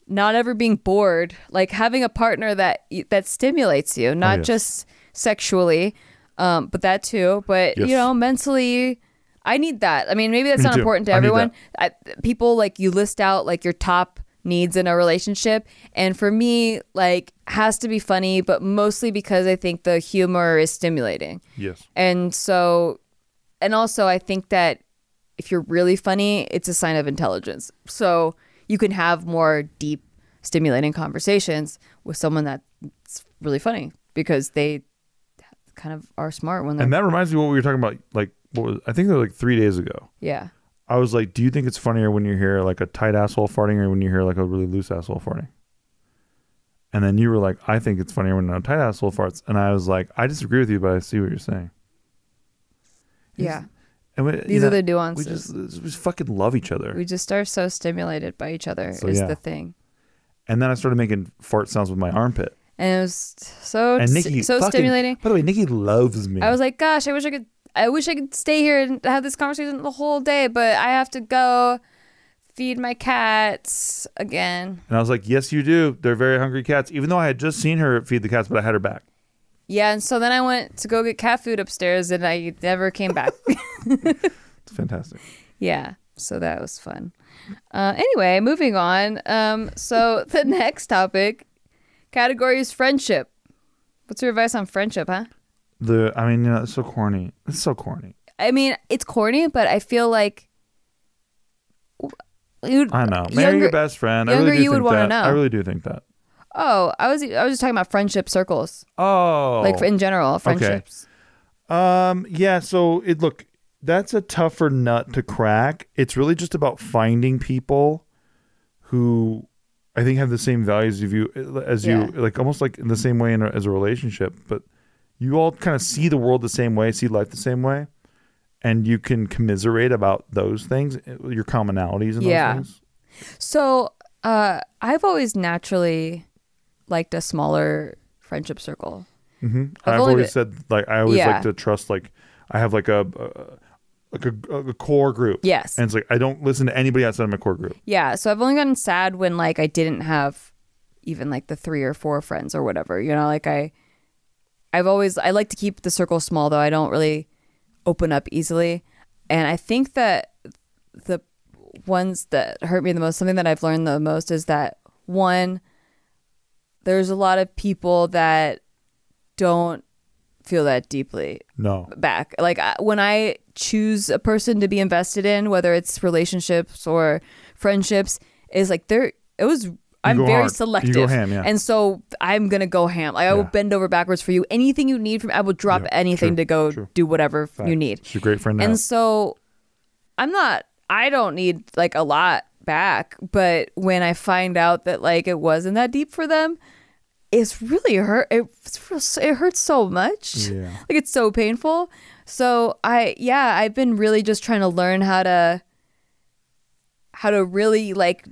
not ever being bored, like having a partner that that stimulates you, not Oh, yes. just sexually, um, but that too. But Yes. you know, mentally. I need that. I mean, maybe that's Me not too. important to I everyone. I, people like you list out like your top needs in a relationship, and for me, like has to be funny, but mostly because I think the humor is stimulating. Yes. And so, and also, I think that if you're really funny, it's a sign of intelligence. So you can have more deep, stimulating conversations with someone that's really funny because they kind of are smart when they're. And that reminds me of what we were talking about. Like, was I think it was like three days ago. yeah. I was like, "Do you think it's funnier when you hear like a tight asshole farting, or when you hear like a really loose asshole farting?" And then you were like, "I think it's funnier when a tight asshole farts," and I was like, "I disagree with you, but I see what you're saying." Yeah. And we, These know, are the We nuances. just, we just fucking love each other. We just are so stimulated by each other, So, is yeah. the thing. And then I started making fart sounds with my armpit. And it was so, And Nikki, so fucking- stimulating. By the way, Nikki loves me. I was like, gosh, I wish I could. I wish I could stay here and have this conversation the whole day, but I have to go feed my cats again. and I was like, "Yes, you do. They're very hungry cats." Even though I had just seen her feed the cats, but I had her back. Yeah, and so then I went to go get cat food upstairs, and I never came back. It's fantastic. yeah, So that was fun. Uh, anyway, moving on. Um, so the next topic category is friendship. What's your advice on friendship, huh? The I mean, you know, it's so corny. It's so corny. I mean, it's corny, but I feel like you'd, I don't know. Marry younger- your best friend. I younger really do you would think wanna that. know. I really do think that. Oh, I was I was just talking about friendship circles, Oh, like in general, friendships. Um. Yeah. So it look that's a tougher nut to crack. It's really just about finding people who I think have the same values of you as you, Yeah. like almost like in the same way in a, as a relationship, but you all kind of see the world the same way, see life the same way, and you can commiserate about those things, uh, your commonalities and Yeah. things. So, uh, I've always naturally liked a smaller friendship circle. hmm I've I've, always been- said like I always Yeah. like to trust like I have like a, a like a, a core group. Yes. and it's like I don't listen to anybody outside of my core group. Yeah, so I've only gotten sad when like I didn't have even like the three or four friends or whatever. You know, like I I've always I like to keep the circle small though. I don't really open up easily. And I think that the ones that hurt me the most, something that I've learned the most is that one there's a lot of people that don't feel that deeply No. back. Like when I choose a person to be invested in, whether it's relationships or friendships, is like there. It was. I'm very hard. You go selective, ham, yeah. and so I'm gonna go ham. Like I will bend over backwards for you. Anything you need from, I will drop anything true, to go true. do whatever Fact. you need. She's a great friend. And have. so I'm not I don't need like a lot back, but when I find out that like it wasn't that deep for them, it's really hurt it's real, it hurts so much. Yeah. Like it's so painful. So I yeah, I've been really just trying to learn how to how to really like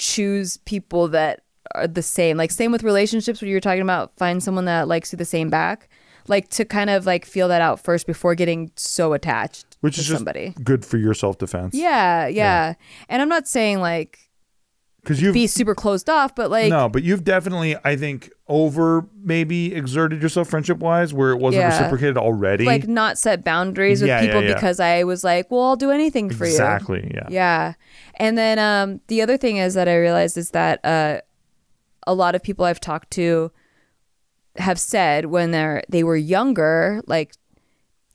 choose people that are the same. Like same with relationships when you were talking about find someone that likes you the same back. Like to kind of like feel that out first before getting so attached which is just somebody. good for your self defense. Yeah, yeah, And I'm not saying like because you be super closed off, but like no, but you've definitely I think over maybe exerted yourself friendship wise where it wasn't Yeah. reciprocated already. like not set boundaries with Yeah, people yeah. because I was like, well, I'll do anything for you. Exactly, yeah. Yeah. And then um, the other thing is that I realized is that uh, a lot of people I've talked to have said when they're they were younger, like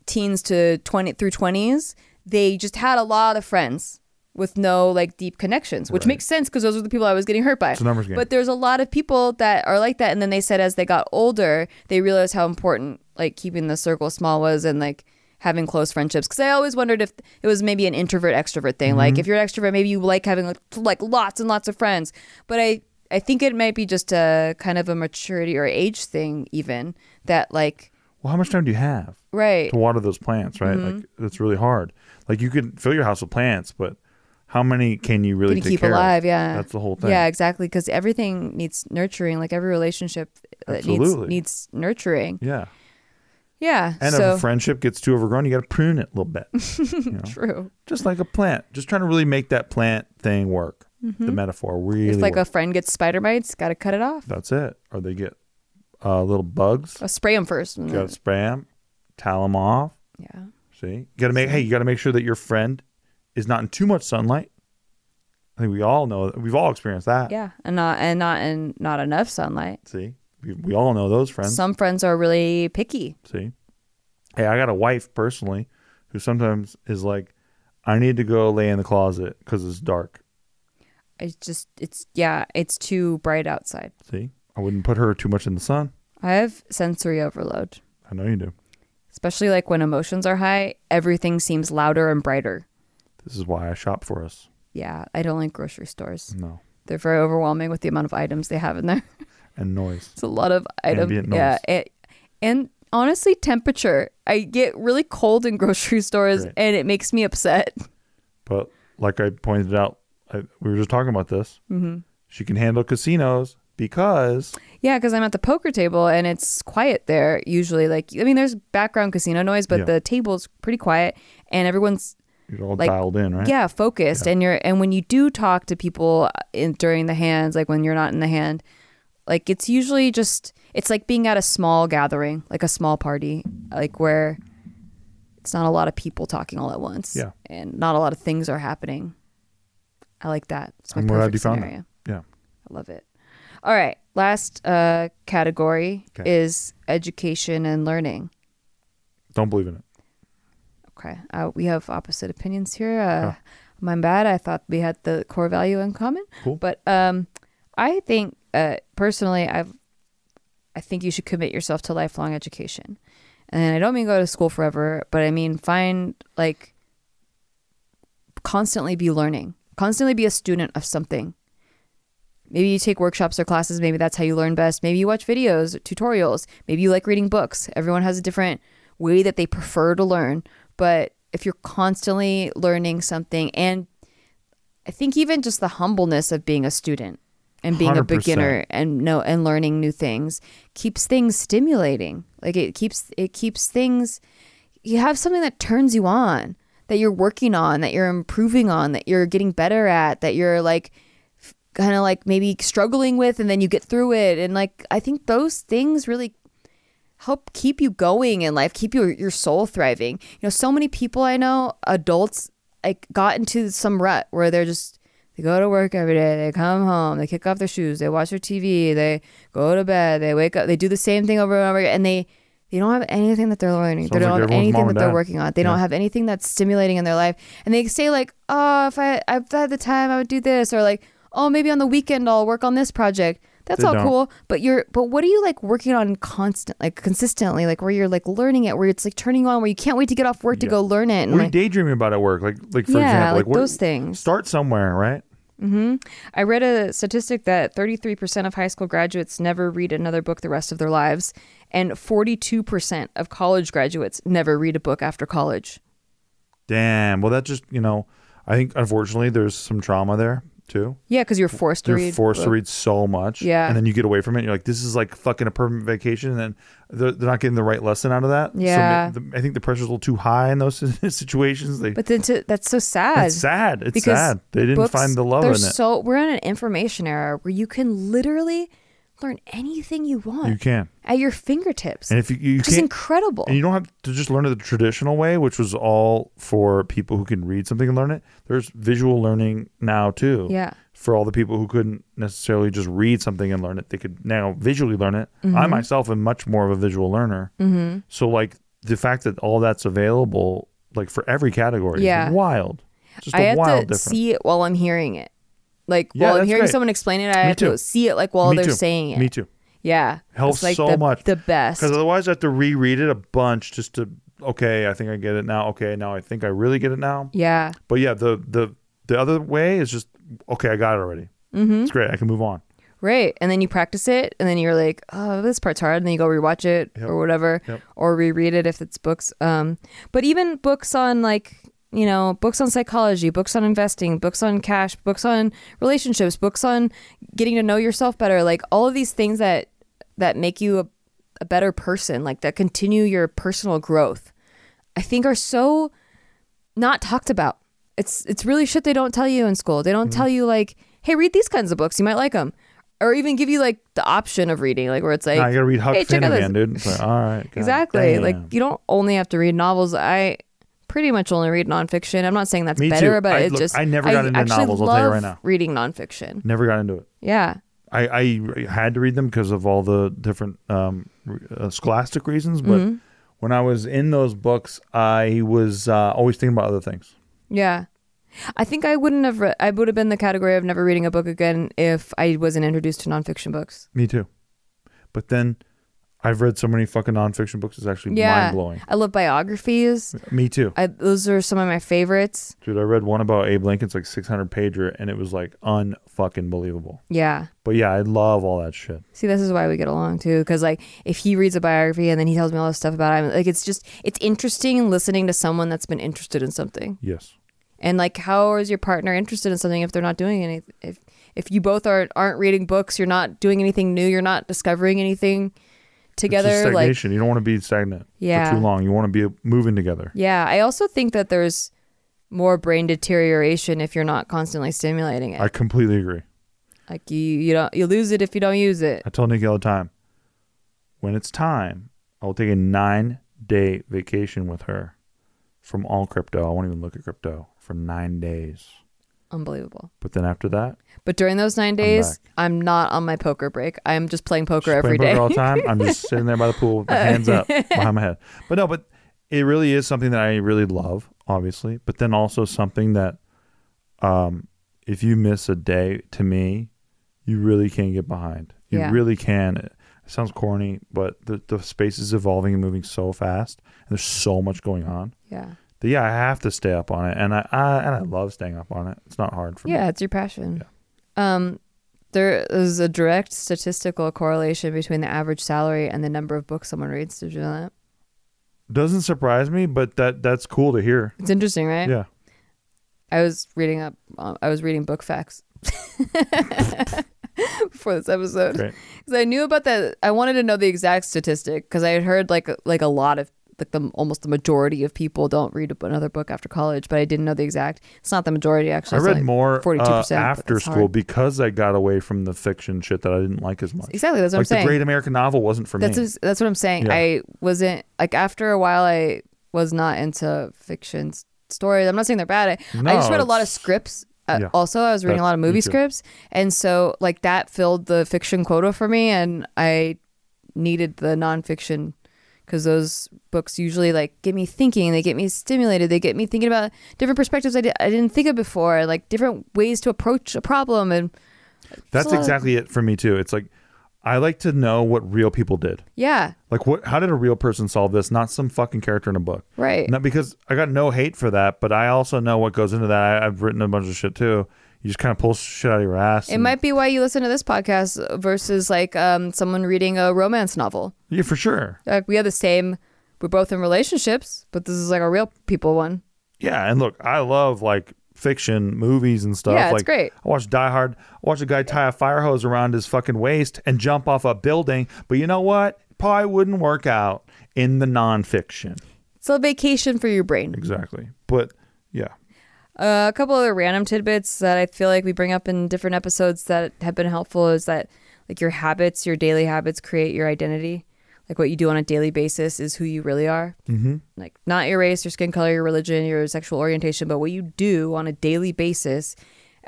teens to 20 through 20s, they just had a lot of friends with no like deep connections, which makes sense because those are the people I was getting hurt by. It's a numbers game. But there's a lot of people that are like that and then they said as they got older, they realized how important like keeping the circle small was and like having close friendships because I always wondered if it was maybe an introvert extrovert thing. Like Mhm. if you're an extrovert, maybe you like having like, like lots and lots of friends. But I I think it might be just a kind of a maturity or age thing even that like well, how much time do you have? Right. To water those plants, right? Mhm. Like it's really hard. Like you could fill your house with plants, but how many can you really can keep care of? alive yeah That's the whole thing. yeah exactly because everything needs nurturing like every relationship that needs needs nurturing Yeah. yeah And so if a friendship gets too overgrown, you got to prune it a little bit. you know? True. Just like a plant. Just trying to really make that plant thing work. The Mhm. metaphor really if like a friend gets spider bites got to cut it off That's it. Or they get uh, little bugs. I'll spray them first got to spray them, towel them off. Yeah. See, you got to make. Hey, you got to make sure that your friend is not in too much sunlight. I think we all know. We've all experienced that. yeah and not and not and not enough sunlight See, we, we all know those friends. some friends are really picky See, hey, I got a wife personally who sometimes is like, I need to go lay in the closet because it's dark. it's just it's yeah it's too bright outside See, I wouldn't put her too much in the sun. i have sensory overload I know you do. especially like when emotions are high everything seems louder and brighter This is why I shop for us. yeah i don't like grocery stores No, they're very overwhelming with the amount of items they have in there and noise. it's a lot of items Ambient yeah noise. it, and honestly temperature i get really cold in grocery stores Right. and it makes me upset But like I pointed out, I, we were just talking about this. Mhm. She can handle casinos because Yeah, because I'm at the poker table and it's quiet there usually. Like, I mean, there's background casino noise, but Yeah. the table's pretty quiet and everyone's you're all like dialed in, right? Yeah, focused. And you're and when you do talk to people in during the hands, like when you're not in the hand, like it's usually just it's like being at a small gathering, like a small party, like where it's not a lot of people talking all at once. Yeah. And not a lot of things are happening. I like that. It's my I'm perfect you found that. scenario. Yeah. I love it. All right. Last uh, category Okay. is education and learning. Don't believe in it. Okay. Uh, we have opposite opinions here. Uh, Huh. My bad. I thought we had the core value in common. Cool. But um, I think uh, personally, I've I think you should commit yourself to lifelong education. And I don't mean go to school forever, but I mean find like constantly be learning, constantly be a student of something. Maybe you take workshops or classes. Maybe that's how you learn best. Maybe you watch videos, tutorials. Maybe you like reading books. Everyone has a different way that they prefer to learn. But if you're constantly learning something, and I think even just the humbleness of being a student and being a 100%. beginner and no and learning new things keeps things stimulating. Like it keeps it keeps things. You have something that turns you on, that you're working on, that you're improving on, that you're getting better at, that you're like kind of like maybe struggling with and then you get through it and like i think those things really help keep you going in life keep your your soul thriving you know so many people i know adults like got into some rut where they're just they go to work every day they come home they kick off their shoes they watch their tv they go to bed they wake up they do the same thing over and over again and they they don't have anything that they're learning. they Sounds like don't have anything that they're working on. They don't have anything that's stimulating in their life. And they say like, "Oh, if I if I had the time, I would do this," or like, "Oh, maybe on the weekend I'll work on this project." That's They all don't. cool, but you're but what are you like working on constant like consistently like where you're like learning it where it's like turning on where you can't wait to get off work to Yeah. go learn it and What are you like, daydreaming about at work? Like, like for Yeah, example, like what- those things. Start somewhere, right? hmm I read a statistic that 33% of high school graduates never read another book the rest of their lives, and 42% of college graduates never read a book after college. Damn. Well, that just you know, I think unfortunately there's some trauma there too. Yeah, because you're forced to You're read. forced to read so much, Yeah. and then you get away from it. You're like, this is like fucking a permanent vacation, and then they're, they're not getting the right lesson out of that. Yeah. so the, I think the pressure's a little too high in those situations. They, But then to, that's so sad. It's sad. It's Because sad. They didn't books, find the love in it. So we're in an information era where you can literally learn anything you want. You can. at your fingertips. And if you, you incredible. And you don't have to just learn it the traditional way, which was all for people who can read something and learn it. There's visual learning now too. Yeah. For all the people who couldn't necessarily just read something and learn it, they could now visually learn it. I Mhm. myself am much more of a visual learner. Mhm. So like the fact that all that's available, like for every category, Yeah. is wild. Just I a have wild to difference. see it while I'm hearing it. Like Yeah, while I'm hearing great. someone explain it, I Me have too. to see it like while Me they're too. saying it. Me too. Yeah, helps It's like so the, much. The best. Because otherwise, I have to reread it a bunch just to okay, I think I get it now. Okay, now I think I really get it now. Yeah. But yeah, the the the other way is just okay, I got it already. Mhm. It's great. I can move on. Right. And then you practice it and then you're like, oh, this part's hard. And then you go rewatch it Yep. or whatever Yep. or reread it if it's books. Um, but even books on like, you know, books on psychology, books on investing, books on cash, books on relationships, books on getting to know yourself better, like all of these things that that make you a, a better person, like that continue your personal growth, I think are so not talked about. It's it's really shit they don't tell you in school. They don't Mm-hmm. tell you like, hey, read these kinds of books. You might like them, or even give you like the option of reading, like where it's like, now I gotta read Huck hey, Finn again, dude. It's like, all right, exactly. Like you don't only have to read novels. I pretty much only read nonfiction. I'm not saying that's Me better, too. but I- it look, just I never got into actually novels, I'll tell you love right now. Reading nonfiction. never got into it. Yeah. I, I had to read them because of all the different um, uh, scholastic reasons. But Mhm. when I was in those books, I was uh, always thinking about other things. Yeah. I think I wouldn't have. Re- I would have been the category of never reading a book again if I wasn't introduced to nonfiction books. Me too. But then I've read so many fucking nonfiction books. It's actually Yeah, mind blowing. I love biographies. Me too. I, those are some of my favorites. Dude, I read one about Abe Lincoln's like 600 pager and it was like unfucking believable. Yeah. But yeah, I love all that shit. See, this is why we get along too. Because like, if he reads a biography and then he tells me all this stuff about him, like it's just it's interesting listening to someone that's been interested in something. Yes. And like, how is your partner interested in something if they're not doing anything? If if you both are aren't reading books, you're not doing anything new, you're not discovering anything together. just Like, stagnation. you don't want to be stagnant Yeah. for too long. You want to be moving together. yeah, I also think that there's more brain deterioration if you're not constantly stimulating it. I completely agree. like you, you don't you lose it if you don't use it. I tell Nikki all the time, when it's time, I will take a nine day vacation with her from all crypto. I won't even look at crypto for nine days. Unbelievable. But then after that, But during those nine days, I'm, not on my poker break. I'm just playing poker just every playing day. poker all the time. I'm just sitting there by the pool with my hands up behind my head. But no, but it really is something that I really love, obviously. But then also something that, um, if you miss a day, to me, you really can't get behind. You Yeah. really can. It sounds corny, but the the space is evolving and moving so fast, and there's so much going on. Yeah. Yeah, I have to stay up on it, and I, I and I love staying up on it. It's not hard for me. Yeah, it's your passion. Um, there is a direct statistical correlation between the average salary and the number of books someone reads. Did you know that? Doesn't surprise me, but that that's cool to hear. It's interesting, right? Yeah. I was reading up. Uh, I was reading book facts before this episode because I knew about that. I wanted to know the exact statistic because I had heard like like a lot of like the almost the majority of people don't read another book after college, but I didn't know the exact. It's not the majority actually. I read only more 42% uh, after school because I got away from the fiction shit that I didn't like as much. Exactly, that's what I'm saying. the great American novel wasn't for that's me. what- that's what I'm saying. Yeah. I wasn't like after a while. I was not into fiction stories. I'm not saying they're bad. I, I just read a lot of scripts. Uh, Yeah. Also, I was reading That- a lot of movie scripts, and so like that filled the fiction quota for me, and I needed the nonfiction because those books usually like get me thinking. They get me stimulated. They get me thinking about different perspectives I, di- I didn't think of before, like different ways to approach a problem. And That's lot of- exactly it for me too. It's like I like to know what real people did. yeah, Like what? How did a real person solve this? Not some fucking character in a book. Right. Not because I got no hate for that, but I also know what goes into that. I, I've written a bunch of shit too. You just kind of pull shit out of your ass. It and- might be why you listen to this podcast versus like um, someone reading a romance novel. Yeah, for sure. Like we have the same, we're both in relationships, but this is like a real people one. Yeah, and look, I love like fiction movies and stuff. Yeah, it's like, great. I watched Die Hard. I watched a guy tie a fire hose around his fucking waist and jump off a building. But you know what? Probably wouldn't work out in the nonfiction. It's a vacation for your brain. Exactly. But yeah, Uh, a couple other random tidbits that I feel like we bring up in different episodes that have been helpful is that like your habits, your daily habits create your identity. Like what you do on a daily basis is who you really are. Mm-hmm. Like not your race, your skin color, your religion, your sexual orientation, but what you do on a daily basis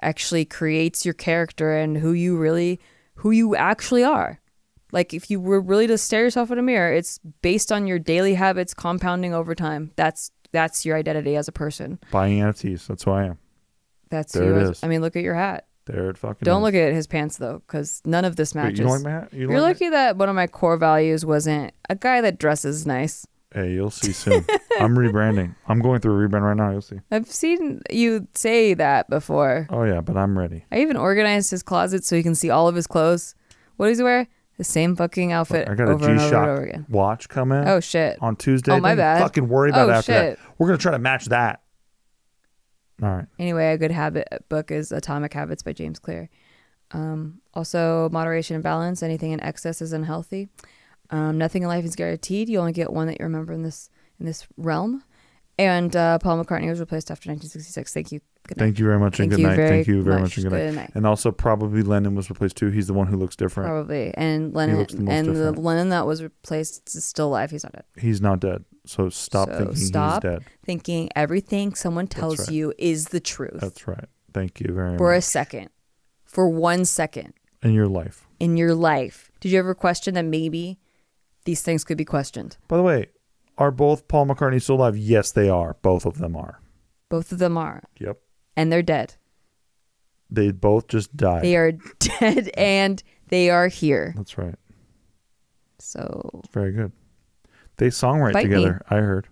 actually creates your character and who you really, who you actually are. Like if you were really to stare yourself in a mirror, it's based on your daily habits compounding over time. That's that's your identity as a person. buying NFTs. That's who I am. That's There you it is. I mean, look at your hat. There it fucking Don't is. look at his pants though, because none of this Wait, matches. you don't like my hat? You are like lucky that one of my core values wasn't a guy that dresses nice. Hey, you'll see soon. I'm rebranding. I'm going through a rebrand right now. You'll see. I've seen you say that before. Oh yeah, but I'm ready. I even organized his closet so you can see all of his clothes. What does he wear? The same fucking outfit I got a over and over and over G-Shock again. watch coming. Oh, shit. On Tuesday. Oh, my Don't bad. Fucking worry about Oh, it after shit. that. We're gonna try to match that. All right. Anyway, a good habit book is Atomic Habits by James Clear. Um, also, moderation and balance. Anything in excess is unhealthy. Um, nothing in life is guaranteed. You only get one that you remember in this in this realm. And uh, Paul McCartney was replaced after 1966. Thank you. Good night. Thank you very much and Thank good you night. very Thank you very much, and good night. Good night. And also probably Lennon was replaced too. He's the one who looks different. Probably. And Lennon looks the most and the. Lennon that was replaced is still alive. He's not dead. He's not dead. So stop So thinking stop he's dead. thinking everything someone tells right. you is the truth That's right. Thank you very much. for a second, for one second In your life. in your life. Did you ever question that maybe these things could be questioned? By the way, are both Paul McCartney still alive? Yes, they are. Both of them are. Both of them are, Yep. And they're dead. They both just died. They are dead, and they are here. That's right. So Very good. They songwrite Bite me. together, I heard.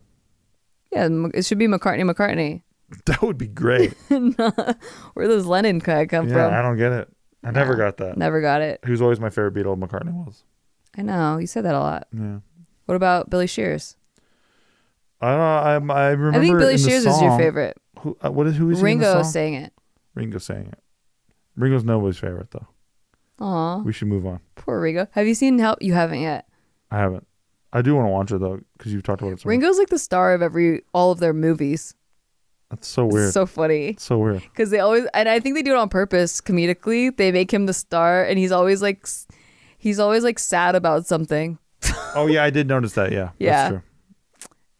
yeah, it should be McCartney. McCartney. That would be great. Where does Lennon guy come yeah, from? I don't get it. I never got that. Never got it. He was always my favorite Beatle. McCartney was. I know you said that a lot. Yeah. What about Billy Shears? I don't know. I, I remember. I think Billy in the Shears is your song- favorite. Who? Uh, what is who is he in the Ringo sang it. Ringo sang it. Ringo's nobody's favorite though. Aw, We should move on. poor Ringo. Have you seen Help? You haven't yet. I haven't. I do want to watch it though because you've talked about it so much. Ringo's like the star of every all of their movies. That's so weird. It's so funny. So weird. Because they always, and I think they do it on purpose, comedically. They make him the star, and he's always like, s- he's always like sad about something. Oh yeah, I did notice that. Yeah. Yeah. That's true.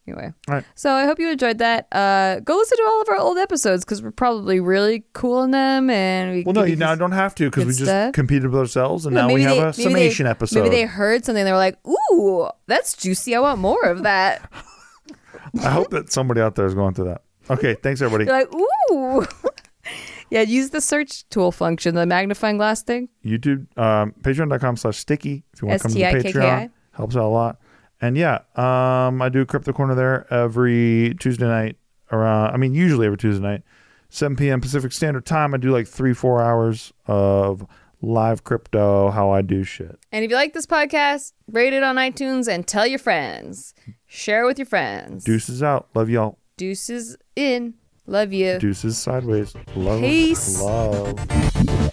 Anyway, All right. so I hope you enjoyed that. Uh, go listen to all of our old episodes because we're probably really cool in them. And we Well, no, you now don't have to because we just stuff. competed with ourselves, and Yeah, now we have they- a maybe they- summation episode. Maybe they heard something. They were like, "Ooh, that's juicy. I want more of that." I hope that somebody out there is going through that. Okay, thanks everybody. You're like, "Ooh." yeah, use the search tool function, the magnifying glass thing. YouTube, um, patreon.com slash stikki. If you want to come to the Patreon, helps out a lot. And yeah, um, I do Crypto Corner there every Tuesday night around, I mean, usually every Tuesday night, 7 p.m. Pacific Standard Time. I do like three, four hours of live crypto, how I do shit. And if you like this podcast, rate it on iTunes and tell your friends. Share it with your friends. Deuces out. Love y'all. Deuces in. Love you. Deuces sideways. Love. Peace. Love.